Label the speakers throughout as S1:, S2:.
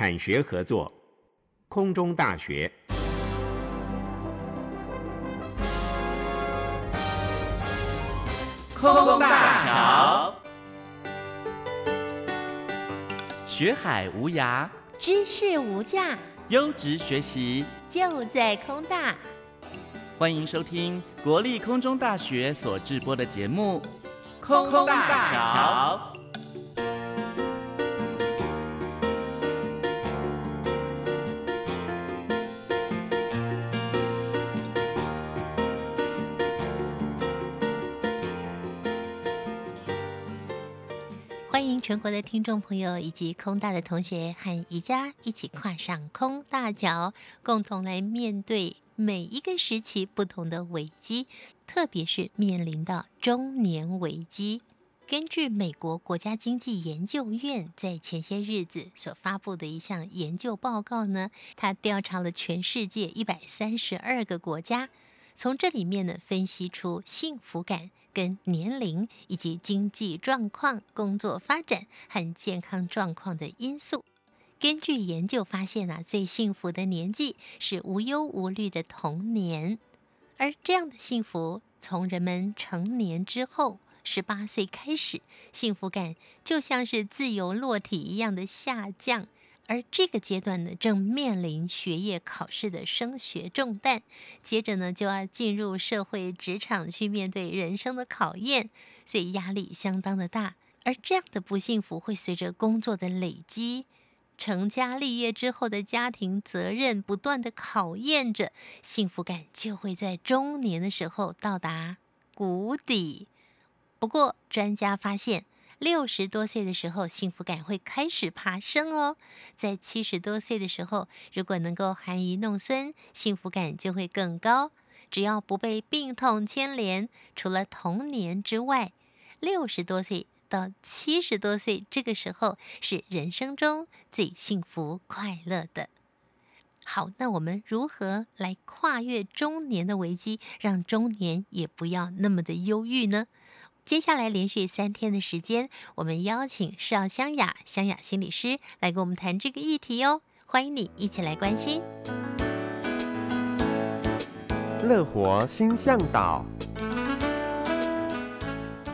S1: 产学合作，空中大学。
S2: 空中大桥，学海无涯，
S3: 知识无价，
S2: 优质学习
S3: 就在空大。
S2: 欢迎收听国立空中大学所制播的节目《空大
S3: 桥》。全国的听众朋友以及空大的同学和宜家一起跨上空大桥，共同来面对每一个时期不同的危机，特别是面临的中年危机。根据美国国家经济研究院在前些日子所发布的一项研究报告呢，他调查了全世界一百三十二个国家，从这里面呢分析出幸福感。跟年龄以及经济状况、工作发展和健康状况的因素，根据研究发现啊，最幸福的年纪是无忧无虑的童年，而这样的幸福从人们成年之后，十八岁开始，幸福感就像是自由落体一样的下降。而这个阶段呢，正面临学业考试的升学重担，接着呢，就要进入社会职场去面对人生的考验，所以压力相当的大。而这样的不幸福会随着工作的累积、成家立业之后的家庭责任不断的考验着，幸福感就会在中年的时候到达谷底。不过，专家发现，六十多岁的时候，幸福感会开始爬升哦。在七十多岁的时候，如果能够含饴弄孙，幸福感就会更高。只要不被病痛牵连，除了童年之外，六十多岁到七十多岁这个时候是人生中最幸福快乐的。好，那我们如何来跨越中年的危机，让中年也不要那么的忧郁呢？接下来连续三天的时间，我们邀请邵香雅、香雅心理师来跟我们谈这个议题哦。欢迎你一起来关心。
S4: 乐活心向导，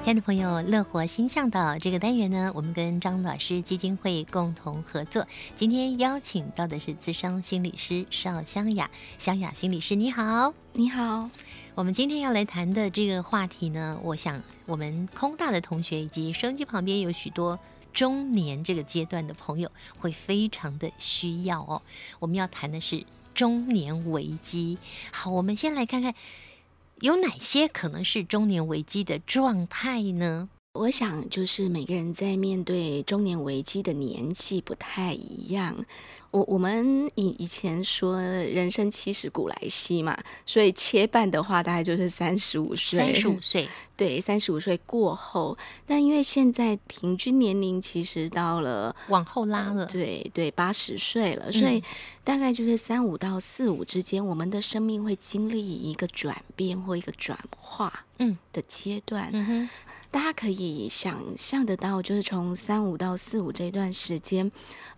S3: 亲爱的朋友，乐活心向导这个单元呢，我们跟张老师基金会共同合作。今天邀请到的是资深心理师邵香雅、香雅心理师，你好，
S5: 你好。
S3: 我们今天要来谈的这个话题呢，我想我们空大的同学以及收音机旁边有许多中年这个阶段的朋友会非常的需要哦。我们要谈的是中年危机。好，我们先来看看有哪些可能是中年危机的状态呢？
S5: 我想，就是每个人在面对中年危机的年纪不太一样。我我们以以前说人生七十古来稀嘛，所以切半的话，大概就是三十五岁。
S3: 三十五岁，
S5: 对，三十五岁过后。但因为现在平均年龄其实到了
S3: 往后拉了，
S5: 对对，八十岁了，所以大概就是三五到四五之间，我们的生命会经历一个转变或一个转化嗯的阶段。嗯哼。大家可以想象得到，就是从三五到四五这段时间，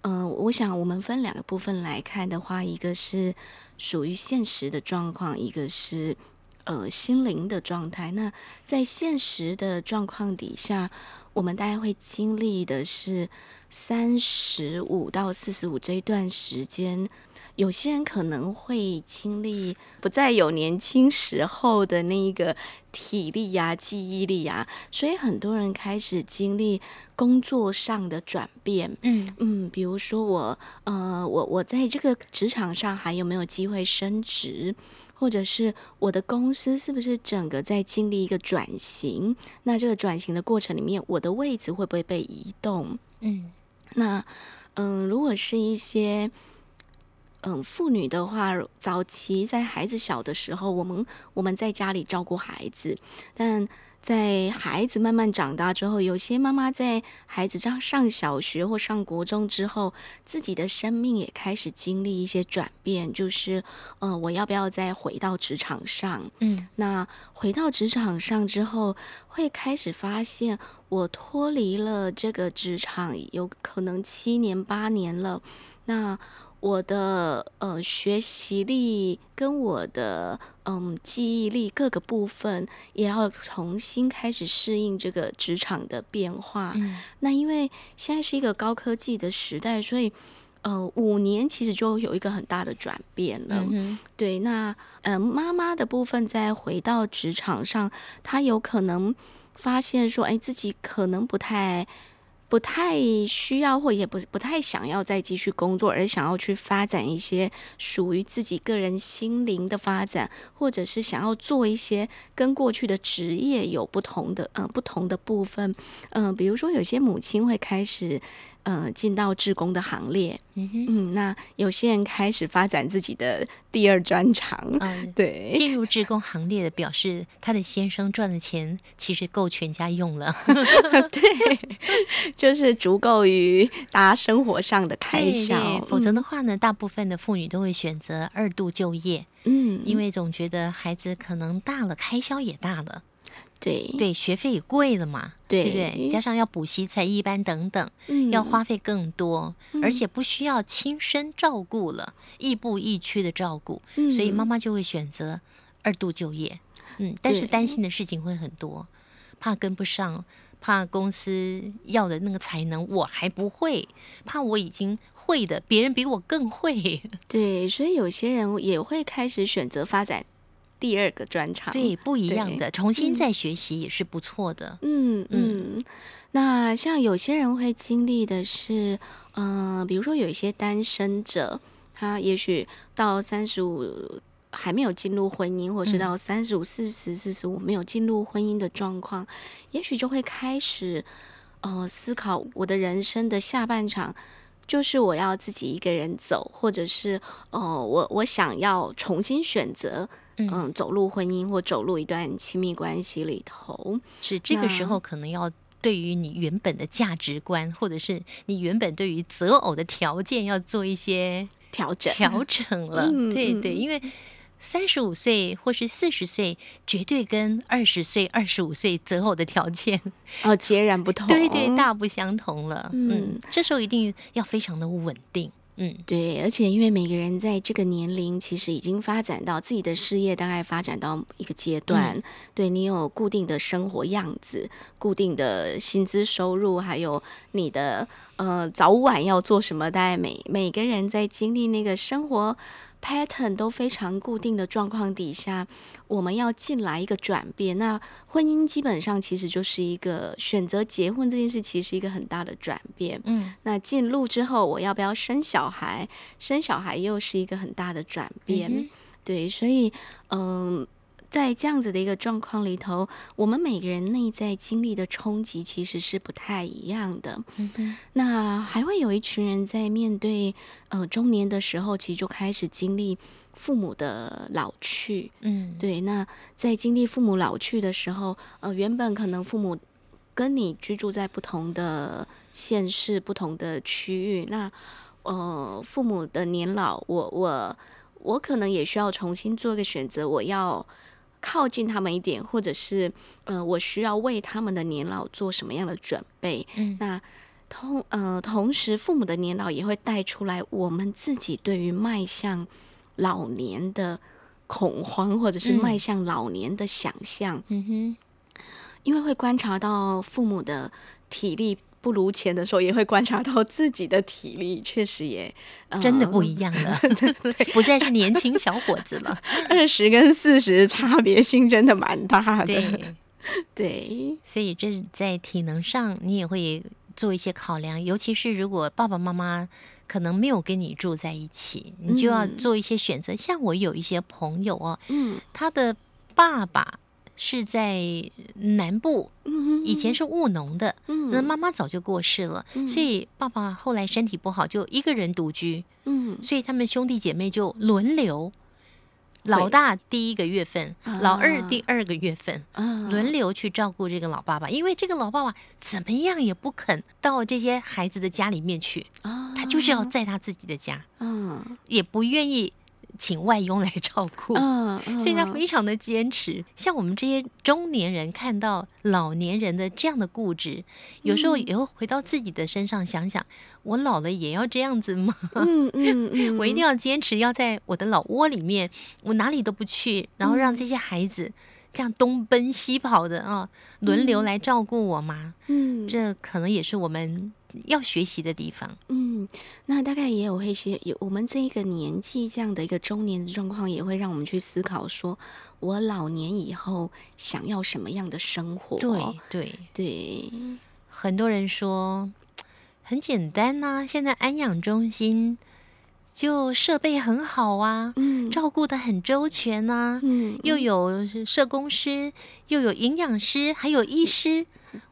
S5: 嗯、呃，我想我们分两两个部分来看的话，一个是属于现实的状况，一个是呃心灵的状态。那在现实的状况底下，我们大概会经历的是三十五到四十五这一段时间。有些人可能会经历不再有年轻时候的那一个体力呀、记忆力呀，所以很多人开始经历工作上的转变。嗯嗯，比如说我，呃，我我在这个职场上还有没有机会升职，或者是我的公司是不是整个在经历一个转型？那这个转型的过程里面，我的位置会不会被移动？嗯，那嗯、呃，如果是一些。嗯，妇女的话，早期在孩子小的时候，我们我们在家里照顾孩子，但在孩子慢慢长大之后，有些妈妈在孩子上上小学或上国中之后，自己的生命也开始经历一些转变，就是，呃，我要不要再回到职场上？
S3: 嗯，
S5: 那回到职场上之后，会开始发现，我脱离了这个职场，有可能七年八年了，那。我的呃学习力跟我的嗯记忆力各个部分也要重新开始适应这个职场的变化。
S3: 嗯、
S5: 那因为现在是一个高科技的时代，所以呃五年其实就有一个很大的转变了。
S3: 嗯、
S5: 对，那呃妈妈的部分再回到职场上，她有可能发现说，哎，自己可能不太。不太需要，或也不不太想要再继续工作，而想要去发展一些属于自己个人心灵的发展，或者是想要做一些跟过去的职业有不同的呃不同的部分，嗯、比如说有些母亲会开始。嗯，进到志工的行列，
S3: 嗯哼，
S5: 嗯，那有些人开始发展自己的第二专长，
S3: 嗯，
S5: 对，
S3: 进入志工行列的表示，他的先生赚的钱其实够全家用了，
S5: 对，就是足够于大家生活上的开销。
S3: 否则的话呢，大部分的妇女都会选择二度就业，
S5: 嗯，
S3: 因为总觉得孩子可能大了，开销也大了。
S5: 对
S3: 对，学费也贵了嘛，
S5: 对，
S3: 对不对？加上要补习、才艺班等等，
S5: 嗯、
S3: 要花费更多，
S5: 嗯、
S3: 而且不需要亲身照顾了，亦步亦趋的照顾，
S5: 嗯、
S3: 所以妈妈就会选择二度就业。嗯，但是担心的事情会很多，怕跟不上，怕公司要的那个才能我还不会，怕我已经会的别人比我更会。
S5: 对，所以有些人也会开始选择发展。第二个专场，
S3: 对，不一样的，重新再学习也是不错的。
S5: 嗯嗯，嗯，那像有些人会经历的是，嗯、呃，比如说有一些单身者，他也许到三十五还没有进入婚姻，或是到三十五、四十、四十五没有进入婚姻的状况，也许就会开始，呃，思考我的人生的下半场，就是我要自己一个人走，或者是，呃，我我想要重新选择。嗯，走入婚姻或走入一段亲密关系里头，
S3: 是这个时候可能要对于你原本的价值观，或者是你原本对于择偶的条件要做一些
S5: 调整
S3: 调整了。
S5: 嗯、
S3: 对对，因为三十五岁或是四十岁，绝对跟二十岁、二十五岁择偶的条件
S5: 哦截然不同，
S3: 对对，大不相同了。
S5: 嗯，
S3: 嗯，这时候一定要非常的稳定。嗯，
S5: 对，而且因为每个人在这个年龄，其实已经发展到自己的事业，大概发展到一个阶段，嗯、对你有固定的生活样子、固定的薪资收入，还有你的呃早晚要做什么，大概每每个人在经历那个生活。Pattern 都非常固定的状况底下，我们要进来一个转变。那婚姻基本上其实就是一个选择结婚这件事，其实是一个很大的转变。
S3: 嗯，
S5: 那进入之后，我要不要生小孩？生小孩又是一个很大的转变。嗯、对，所以嗯。在这样子的一个状况里头，我们每个人内在经历的冲击其实是不太一样的。
S3: 嗯，
S5: 那还会有一群人在面对呃中年的时候，其实就开始经历父母的老去。
S3: 嗯，
S5: 对。那在经历父母老去的时候，呃，原本可能父母跟你居住在不同的县市、不同的区域，那呃，父母的年老，我我我可能也需要重新做一个选择，我要。靠近他们一点，或者是，呃，我需要为他们的年老做什么样的准备？
S3: 嗯，
S5: 那同呃同时，父母的年老也会带出来我们自己对于迈向老年的恐慌，或者是迈向老年的想象。
S3: 嗯哼，
S5: 因为会观察到父母的体力。不如前的时候，也会观察到自己的体力确实也、
S3: 呃、真的不一样了，不再是年轻小伙子了。
S5: 二十跟四十差别性真的蛮大的。
S3: 对，
S5: 对，
S3: 所以这是在体能上，你也会做一些考量。尤其是如果爸爸妈妈可能没有跟你住在一起，你就要做一些选择。嗯、像我有一些朋友哦，
S5: 嗯，
S3: 他的爸爸。是在南部，以前是务农的，
S5: 嗯、
S3: 那妈妈早就过世了，
S5: 嗯、
S3: 所以爸爸后来身体不好，就一个人独居，
S5: 嗯，
S3: 所以他们兄弟姐妹就轮流，老大第一个月份，啊、老二第二个月份，
S5: 啊、
S3: 轮流去照顾这个老爸爸，因为这个老爸爸怎么样也不肯到这些孩子的家里面去，
S5: 啊、
S3: 他就是要在他自己的家，
S5: 嗯，
S3: 也不愿意。请外佣来照顾，
S5: 嗯嗯、
S3: 所以他非常的坚持。像我们这些中年人看到老年人的这样的固执，有时候也会回到自己的身上想想：我老了也要这样子吗？
S5: 嗯嗯 嗯、
S3: 我一定要坚持要在我的老窝里面，我哪里都不去，然后让这些孩子这样东奔西跑的啊，轮流来照顾我吗？
S5: 嗯，
S3: 这可能也是我们。要学习的地方，
S5: 嗯，那大概也有一些，有我们这一个年纪这样的一个中年的状况，也会让我们去思考说，说我老年以后想要什么样的生活？
S3: 对对。对，很多人说很简单呐、啊，现在安养中心就设备很好啊，
S5: 嗯，照
S3: 顾的很周全呐、啊，
S5: 嗯，
S3: 又有社工师，又有营养师，还有医
S5: 师。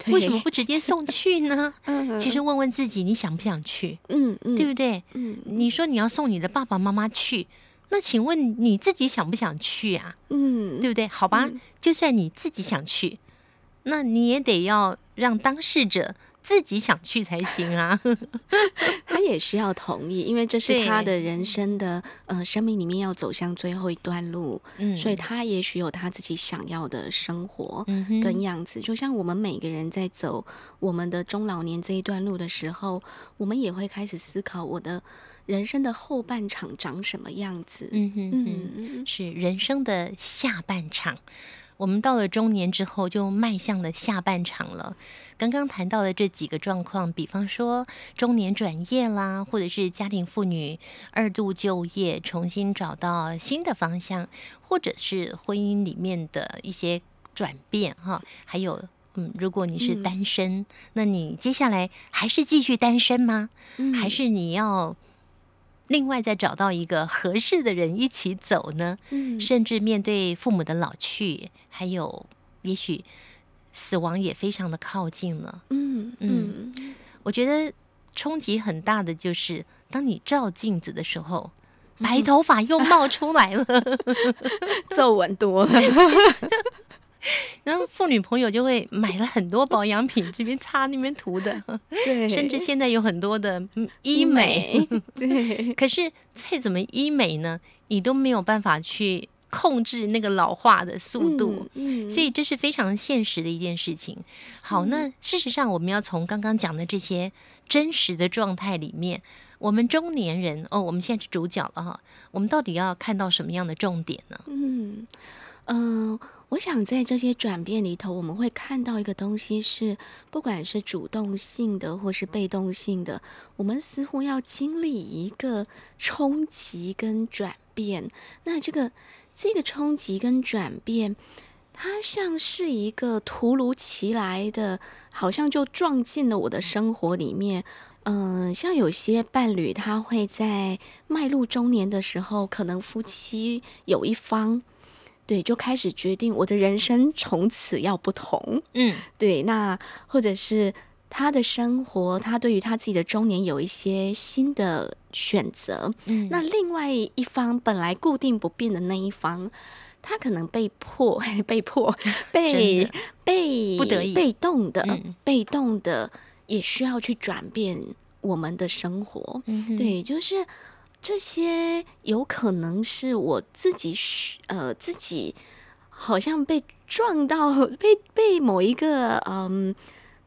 S3: 为什么不直接送去呢？
S5: 嗯、
S3: 其实问问自己，你想不想去？
S5: 嗯嗯，
S3: 对不对？
S5: 嗯，
S3: 你说你要送你的爸爸妈妈去，那请问你自己想不想去啊？
S5: 嗯，
S3: 对不对？好吧，
S5: 嗯、
S3: 就算你自己想去，那你也得要让当事者。自己想去才行啊，
S5: 他也需要同意，因为这是他的人生的呃生命里面要走向最后一段路，
S3: 嗯，
S5: 所以他也许有他自己想要的生活
S3: 跟
S5: 样子。嗯、就像我们每个人在走我们的中老年这一段路的时候，我们也会开始思考我的人生的后半场长什么样子。
S3: 嗯嗯，是人生的下半场。我们到了中年之后，就迈向了下半场了。刚刚谈到的这几个状况，比方说中年转业啦，或者是家庭妇女二度就业，重新找到新的方向，或者是婚姻里面的一些转变哈。还有，嗯，如果你是单身，嗯、那你接下来还是继续单身吗？
S5: 嗯、
S3: 还是你要？另外再找到一个合适的人一起走呢，
S5: 嗯，
S3: 甚至面对父母的老去，还有也许死亡也非常的靠近了，
S5: 嗯
S3: 嗯，我觉得冲击很大的就是当你照镜子的时候，白头发又冒出来了，
S5: 皱纹多了。
S3: 然后妇女朋友就会买了很多保养品，这边擦那边涂的，
S5: 对，
S3: 甚至现在有很多的医美，
S5: 对。
S3: 可是再怎么医美呢，你都没有办法去控制那个老化的速度，
S5: 嗯，嗯，
S3: 所以这是非常现实的一件事情。好，那事实上我们要从刚刚讲的这些真实的状态里面，我们中年人哦，我们现在是主角了哈，我们到底要看到什么样的重点呢？
S5: 嗯嗯。呃我想在这些转变里头，我们会看到一个东西是，不管是主动性的或是被动性的，我们似乎要经历一个冲击跟转变。那这个这个冲击跟转变，它像是一个突如其来的，好像就撞进了我的生活里面。嗯、像有些伴侣，他会在迈入中年的时候，可能夫妻有一方。对，就开始决定我的人生从此要不同。
S3: 嗯，
S5: 对，那或者是他的生活，他对于他自己的中年有一些新的选择。
S3: 嗯，
S5: 那另外一方本来固定不变的那一方，他可能被迫、被迫、被
S3: 的
S5: 被
S3: 不得已、
S5: 被动的、
S3: 嗯、
S5: 被动的，也需要去转变我们的生活。
S3: 嗯，
S5: 对，就是。这些有可能是我自己，呃，自己好像被撞到，被被某一个嗯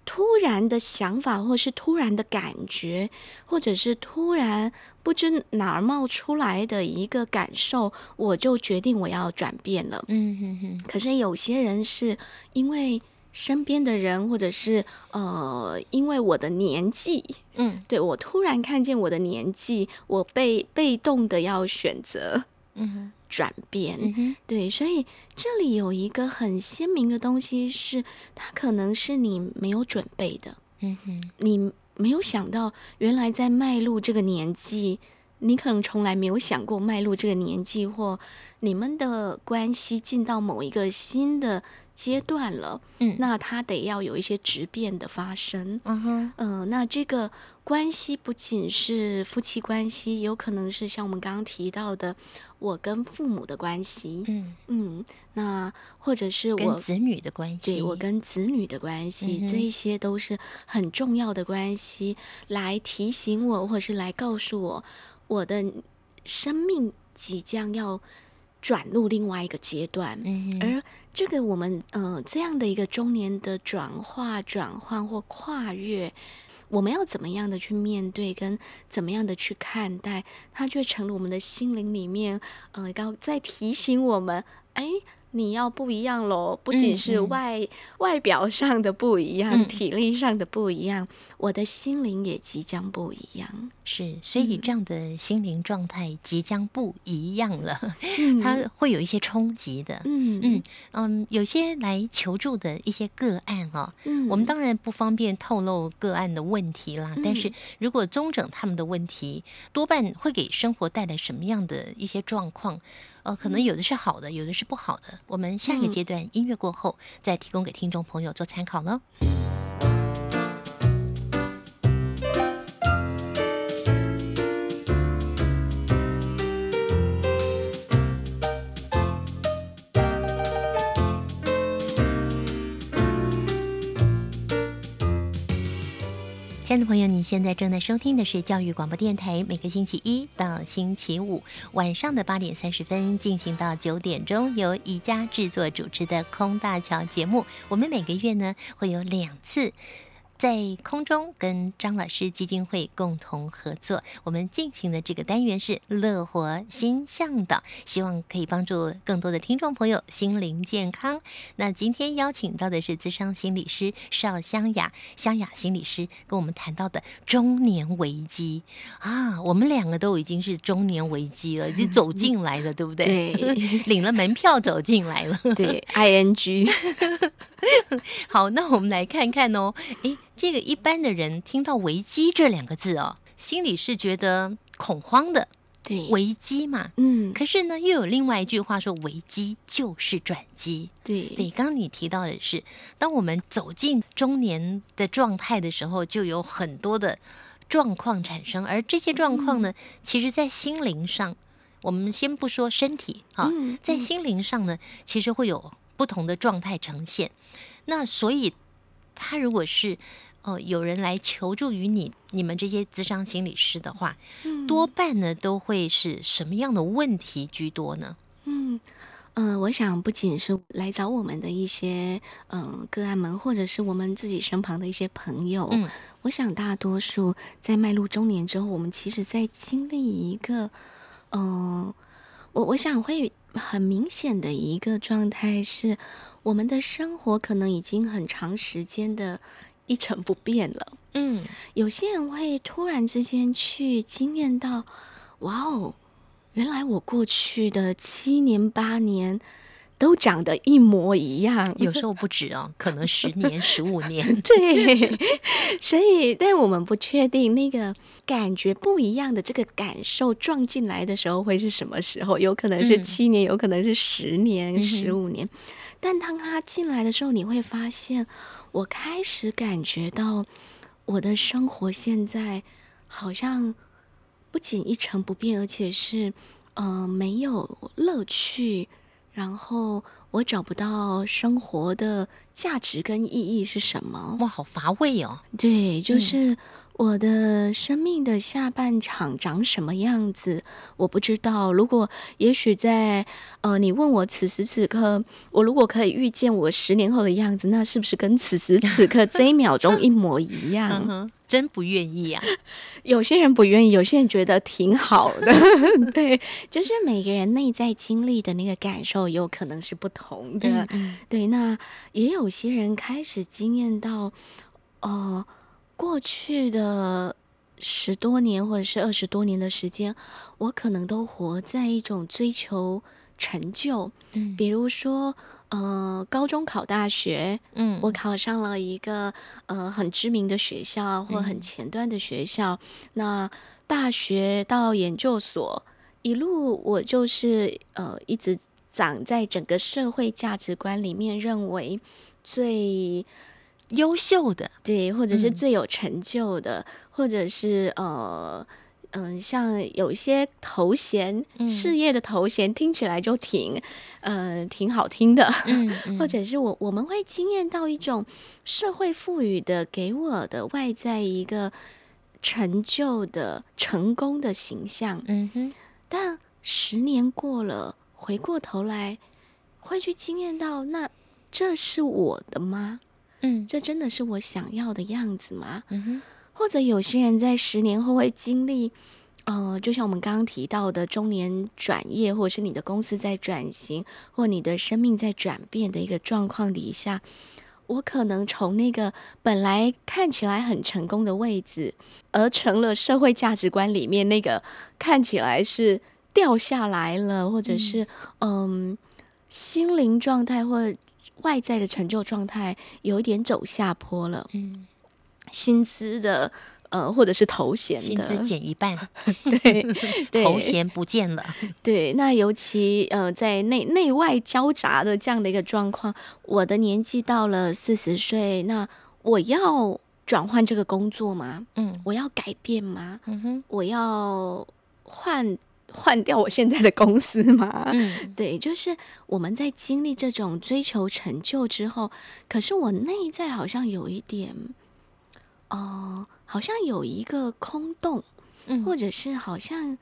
S5: 突然的想法，或是突然的感觉，或者是突然不知哪儿冒出来的一个感受，我就决定我要转变了。
S3: 嗯哼哼。
S5: 可是有些人是因为。身边的人，或者是呃，因为我的年纪，
S3: 嗯，
S5: 对，我突然看见我的年纪，我被被动的要选择，
S3: 嗯，
S5: 转变，
S3: 嗯哼，
S5: 对，所以这里有一个很鲜明的东西是，它可能是你没有准备的，
S3: 嗯哼，
S5: 你没有想到，原来在迈入这个年纪。你可能从来没有想过迈入这个年纪，或你们的关系进到某一个新的阶段了，嗯，那他得要有一些质变的发生，嗯哼，嗯、呃，那这个关系不仅是夫妻关系，有可能是像我们刚刚提到的，我跟父母的关系，嗯。嗯，那或者是我
S3: 跟子女的关系，
S5: 对，我跟子女的关系，嗯、这一些都是很重要的关系，来提醒我，或者是来告诉我，我的生命即将要。转入另外一个阶段，嗯、而这个我们呃这样的一个中年的转化、转换或跨越，我们要怎么样的去面对，跟怎么样的去看待，它就成了我们的心灵里面呃，刚在提醒我们，哎。你要不一样喽，不仅是外、嗯嗯、外表上的不一样，嗯、体力上的不一样，我的心灵也即将不一样。
S3: 是，所以这样的心灵状态即将不一样了，嗯、它会有一些冲击的。嗯嗯嗯，有些来求助的一些个案哦，嗯、我们当然不方便透露个案的问题啦。嗯、但是如果中整他们的问题，多半会给生活带来什么样的一些状况？呃，可能有的是好的，有的是不好的。我们下一个阶段音乐过后，再提供给听众朋友做参考了。亲爱的朋友，你现在正在收听的是教育广播电台，每个星期一到星期五晚上的八点三十分进行到九点钟，由宜家制作主持的空大桥节目。我们每个月呢会有两次。在空中跟张老师基金会共同合作，我们进行的这个单元是乐活心向导，希望可以帮助更多的听众朋友心灵健康。那今天邀请到的是资商心理师邵香雅，香雅心理师跟我们谈到的中年危机啊，我们两个都已经是中年危机了，已经走进来了，对不对？对，领了门票走进来了，
S5: 对，I N G。
S3: 好，那我们来看看哦，诶。这个一般的人听到“危机”这两个字哦，心里是觉得恐慌的。对，危机嘛，嗯。可是呢，又有另外一句话说：“危机就是转机。”对对，刚刚你提到的是，当我们走进中年的状态的时候，就有很多的状况产生，而这些状况呢，嗯、其实在心灵上，我们先不说身体啊，嗯、在心灵上呢，其实会有不同的状态呈现。那所以，他如果是哦，有人来求助于你，你们这些咨商心理师的话，嗯、多半呢都会是什么样的问题居多呢？
S5: 嗯嗯、呃，我想不仅是来找我们的一些嗯、呃、个案们，或者是我们自己身旁的一些朋友，嗯，我想大多数在迈入中年之后，我们其实在经历一个，嗯、呃，我我想会很明显的一个状态是，我们的生活可能已经很长时间的。一成不变了。嗯，有些人会突然之间去惊艳到，哇哦，原来我过去的七年八年都长得一模一样。
S3: 有时候不止哦，可能十年、十五年。
S5: 对，所以，但我们不确定那个感觉不一样的这个感受撞进来的时候会是什么时候？有可能是七年，嗯、有可能是十年、十五年。但当他进来的时候，你会发现。我开始感觉到，我的生活现在好像不仅一成不变，而且是，呃，没有乐趣。然后我找不到生活的价值跟意义是什么？
S3: 哇，好乏味哦！
S5: 对，就是。嗯我的生命的下半场长什么样子，我不知道。如果也许在呃，你问我此时此刻，我如果可以预见我十年后的样子，那是不是跟此时此刻这一秒钟一模一样？
S3: 嗯、真不愿意啊！
S5: 有些人不愿意，有些人觉得挺好的。对，就是每个人内在经历的那个感受有可能是不同的。嗯嗯对，那也有些人开始经验到，哦、呃。过去的十多年或者是二十多年的时间，我可能都活在一种追求成就，嗯，比如说，呃，高中考大学，嗯，我考上了一个呃很知名的学校或很前端的学校，嗯，那大学到研究所一路我就是呃一直长在整个社会价值观里面认为最
S3: 优秀的，
S5: 对，或者是最有成就的，嗯、或者是呃。嗯，像有一些头衔，嗯、事业的头衔听起来就挺，呃，挺好听的，嗯嗯、或者是我我们会惊艳到一种社会赋予的给我的外在一个成就的成功的形象，嗯哼，但十年过了，回过头来会去惊艳到，那这是我的吗？嗯，这真的是我想要的样子吗？嗯哼。或者有些人在十年后会经历，呃，就像我们刚刚提到的中年转业，或者是你的公司在转型，或你的生命在转变的一个状况底下，我可能从那个本来看起来很成功的位置，而成了社会价值观里面那个看起来是掉下来了，或者是嗯，心灵状态或外在的成就状态有一点走下坡了，嗯。薪资的，呃，或者是头衔的，
S3: 薪资减一半，
S5: 对，对
S3: 头衔不见了。
S5: 对，那尤其呃，在内内外交杂的这样的一个状况，我的年纪到了四十岁，那我要转换这个工作吗？嗯，我要改变吗？嗯哼，我要换换掉我现在的公司吗？嗯，对，就是我们在经历这种追求成就之后，可是我内在好像有一点。哦、呃，好像有一个空洞，嗯，或者是好像，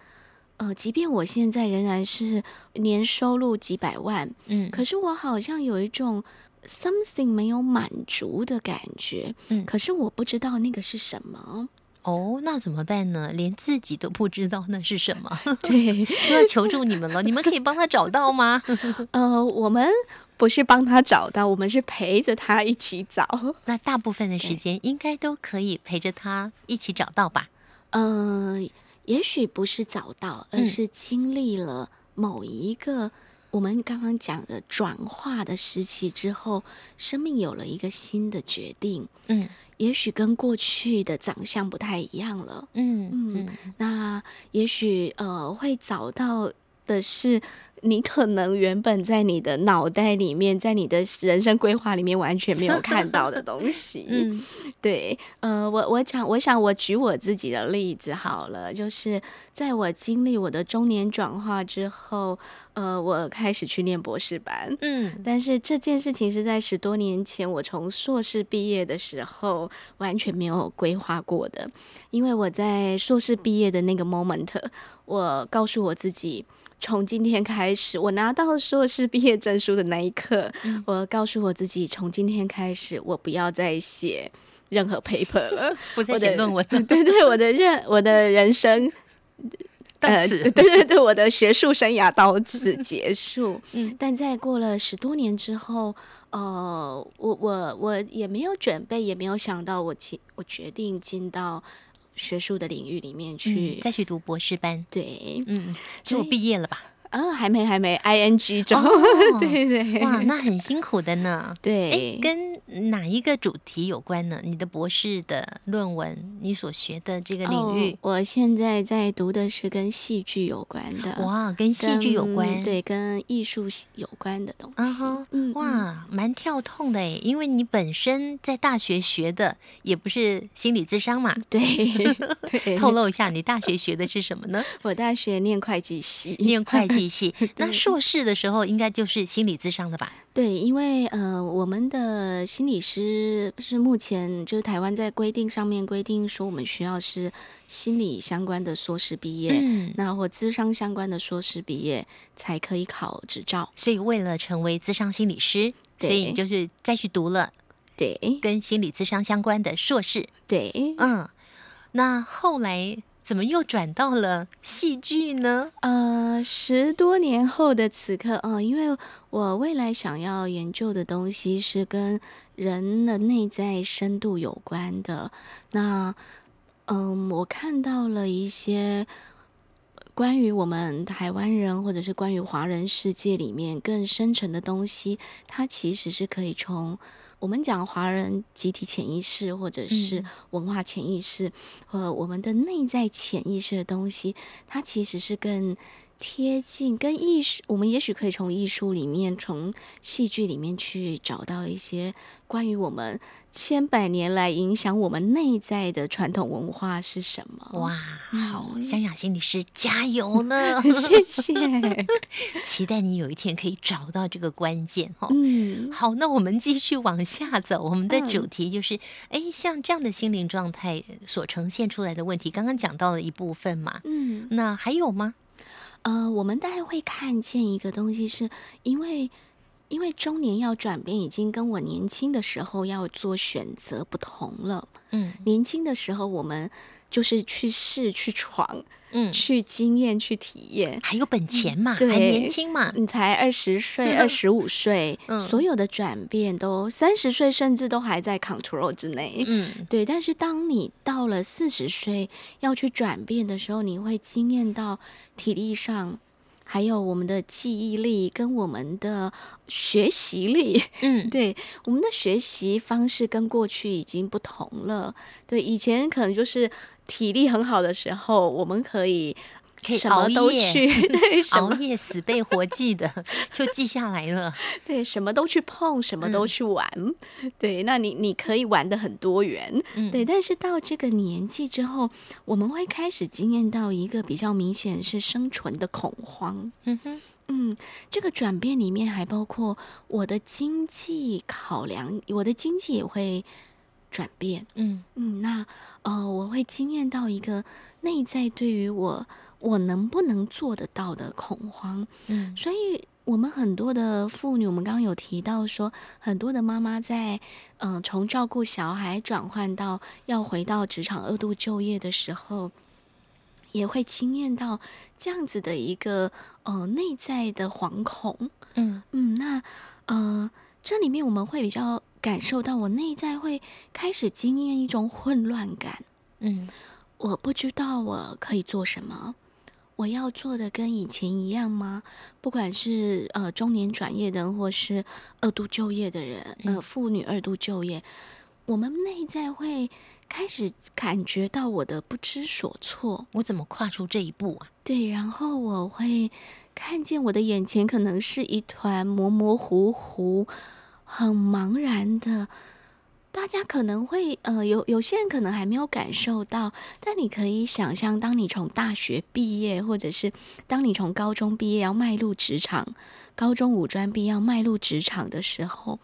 S5: 呃，即便我现在仍然是年收入几百万，嗯，可是我好像有一种 something 没有满足的感觉，嗯，可是我不知道那个是什么。
S3: 哦，那怎么办呢？连自己都不知道那是什么，对，就要求助你们了。你们可以帮他找到吗？
S5: 呃，我们。不是帮他找到，我们是陪着他一起找。
S3: 那大部分的时间应该都可以陪着他一起找到吧？
S5: 嗯、呃，也许不是找到，而是经历了某一个我们刚刚讲的转化的时期之后，生命有了一个新的决定。嗯，也许跟过去的长相不太一样了。嗯嗯，那也许呃会找到的是。你可能原本在你的脑袋里面，在你的人生规划里面完全没有看到的东西。嗯，对，呃，我我讲，我想我举我自己的例子好了，就是在我经历我的中年转化之后，呃，我开始去念博士班。嗯，但是这件事情是在十多年前，我从硕士毕业的时候完全没有规划过的，因为我在硕士毕业的那个 moment，我告诉我自己。从今天开始，我拿到硕士毕业证书的那一刻，嗯、我告诉我自己，从今天开始，我不要再写任何 paper 了，
S3: 不再写论文了。
S5: 对对，我的任我的人生
S3: 到此、
S5: 呃，对对对，我的学术生涯到此结束。嗯，但在过了十多年之后，呃，我我我也没有准备，也没有想到我，我我决定进到。学术的领域里面去，
S3: 嗯、再去读博士班。
S5: 对，
S3: 嗯，就毕业了吧？
S5: 啊，还没，还没，I N G 中，哦、对对，
S3: 哇，那很辛苦的呢。
S5: 对，
S3: 跟哪一个主题有关呢？你的博士的论文，你所学的这个领域，
S5: 哦、我现在在读的是跟戏剧有关的。
S3: 哇，跟戏剧有关，
S5: 对，跟艺术有关的东西。嗯哼，嗯，
S3: 哇，蛮跳痛的诶，因为你本身在大学学的也不是心理智商嘛。
S5: 对，
S3: 透露一下，你大学学的是什么呢？
S5: 我大学念会计系，
S3: 念会计。系，那硕士的时候应该就是心理智商的吧？
S5: 对，因为呃，我们的心理师是目前就是台湾在规定上面规定说，我们需要是心理相关的硕士毕业，嗯，那或咨商相关的硕士毕业才可以考执照。
S3: 所以为了成为咨商心理师，所以你就是再去读了对跟心理咨商相关的硕士。
S5: 对，
S3: 嗯，那后来。怎么又转到了戏剧呢？
S5: 呃，十多年后的此刻，哦、因为我未来想要研究的东西是跟人的内在深度有关的。那，嗯、我看到了一些关于我们台湾人，或者是关于华人世界里面更深层的东西，它其实是可以从。我们讲华人集体潜意识，或者是文化潜意识，和、嗯、我们的内在潜意识的东西，它其实是更贴近跟艺术，我们也许可以从艺术里面、从戏剧里面去找到一些关于我们千百年来影响我们内在的传统文化是什么。
S3: 哇，好，湘雅心理师加油呢！
S5: 谢谢，
S3: 期待你有一天可以找到这个关键哈。
S5: 嗯，
S3: 好，那我们继续往下走，我们的主题就是，哎、嗯，像这样的心灵状态所呈现出来的问题，刚刚讲到了一部分嘛，
S5: 嗯，
S3: 那还有吗？
S5: 呃，我们大概会看见一个东西，是因为因为中年要转变，已经跟我年轻的时候要做选择不同了。嗯，年轻的时候我们就是去试、去闯。嗯，去经验，去体验，
S3: 还有本钱嘛，
S5: 对，
S3: 还年轻嘛，
S5: 你才二十岁、二十五岁，嗯，所有的转变都三十岁，甚至都还在 control 之内，嗯，对。但是当你到了四十岁要去转变的时候，你会惊艳到体力上，还有我们的记忆力跟我们的学习力，嗯，对，我们的学习方式跟过去已经不同了，对，以前可能就是。体力很好的时候，我们可以可以什么都去，
S3: 熬夜死背活记的 就记下来了。
S5: 对，什么都去碰，什么都去玩。嗯、对，那你你可以玩的很多元。嗯、对，但是到这个年纪之后，我们会开始经验到一个比较明显是生存的恐慌。嗯哼，嗯，这个转变里面还包括我的经济考量，我的经济也会。转变，嗯。嗯，那呃，我会惊艳到一个内在对于我我能不能做得到的恐慌，嗯，所以我们很多的妇女，我们刚刚有提到说，很多的妈妈在嗯、呃、从照顾小孩转换到要回到职场二度就业的时候，也会惊艳到这样子的一个呃内在的惶恐，嗯。嗯，那呃这里面我们会比较。感受到我内在会开始经验一种混乱感，嗯，我不知道我可以做什么，我要做的跟以前一样吗？不管是呃中年转业的人，或是二度就业的人，呃妇女二度就业，我们内在会开始感觉到我的不知所措，
S3: 我怎么跨出这一步啊？
S5: 对，然后我会看见我的眼前可能是一团模模糊糊。很茫然的，大家可能会呃，有有些人可能还没有感受到，但你可以想象，当你从大学毕业，或者是当你从高中毕业要迈入职场，高中五专毕业要迈入职场的时候，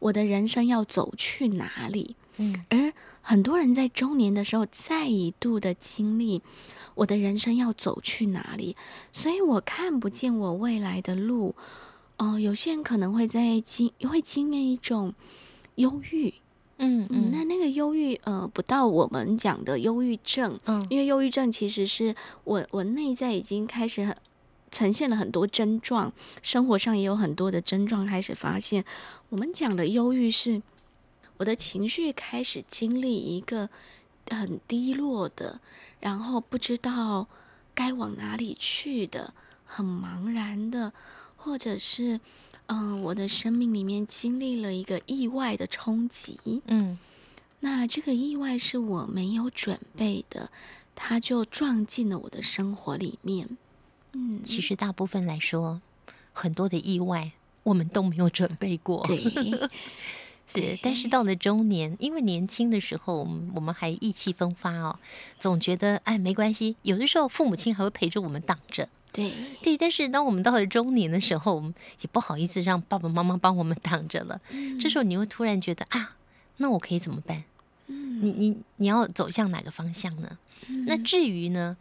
S5: 我的人生要走去哪里？嗯，而很多人在中年的时候再一度的经历，我的人生要走去哪里？所以我看不见我未来的路。哦、呃，有些人可能会在经会经验一种忧郁，嗯嗯，嗯，那那个忧郁，呃，不到我们讲的忧郁症，嗯，因为忧郁症其实是我我内在已经开始很呈现了很多症状，生活上也有很多的症状开始发现。我们讲的忧郁是我的情绪开始经历一个很低落的，然后不知道该往哪里去的，很茫然的。或者是，嗯、呃，我的生命里面经历了一个意外的冲击，嗯，那这个意外是我没有准备的，它就撞进了我的生活里面，嗯，
S3: 其实大部分来说，很多的意外我们都没有准备过，
S5: 对，
S3: 是，但是到了中年，因为年轻的时候，我们还意气风发哦，总觉得哎没关系，有的时候父母亲还会陪着我们挡着。
S5: 对
S3: 对，但是当我们到了中年的时候，我们也不好意思让爸爸妈妈帮我们挡着了。嗯、这时候你会突然觉得啊，那我可以怎么办？嗯、你你你要走向哪个方向呢？嗯、那至于呢，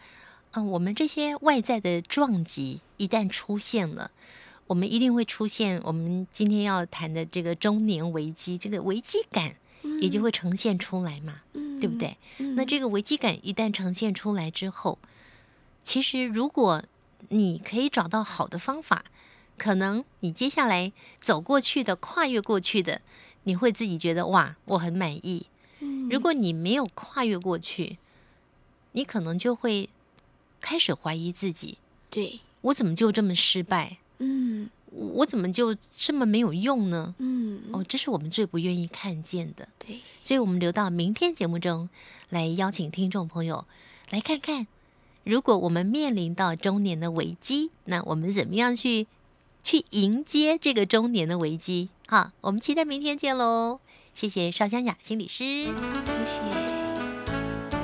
S3: 嗯、呃，我们这些外在的撞击一旦出现了，我们一定会出现我们今天要谈的这个中年危机，这个危机感也就会呈现出来嘛，嗯、对不对？嗯、那这个危机感一旦呈现出来之后，其实如果你可以找到好的方法，可能你接下来走过去的、跨越过去的，你会自己觉得哇，我很满意。嗯，如果你没有跨越过去，你可能就会开始怀疑自己。
S5: 对，
S3: 我怎么就这么失败？嗯，我怎么就这么没有用呢？嗯，哦，这是我们最不愿意看见的。
S5: 对，
S3: 所以我们留到明天节目中来邀请听众朋友来看看。如果我们面临到中年的危机，那我们怎么样去去迎接这个中年的危机？好，我们期待明天见喽！谢谢邵香雅心理师，
S5: 谢谢。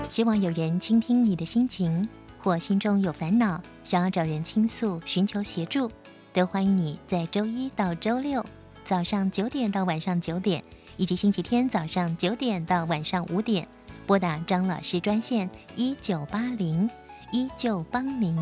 S3: 希望有人倾听你的心情，或心中有烦恼，想要找人倾诉、寻求协助，都欢迎你在周一到周六早上九点到晚上九点，以及星期天早上九点到晚上五点，拨打张老师专线一九八零。依旧帮您。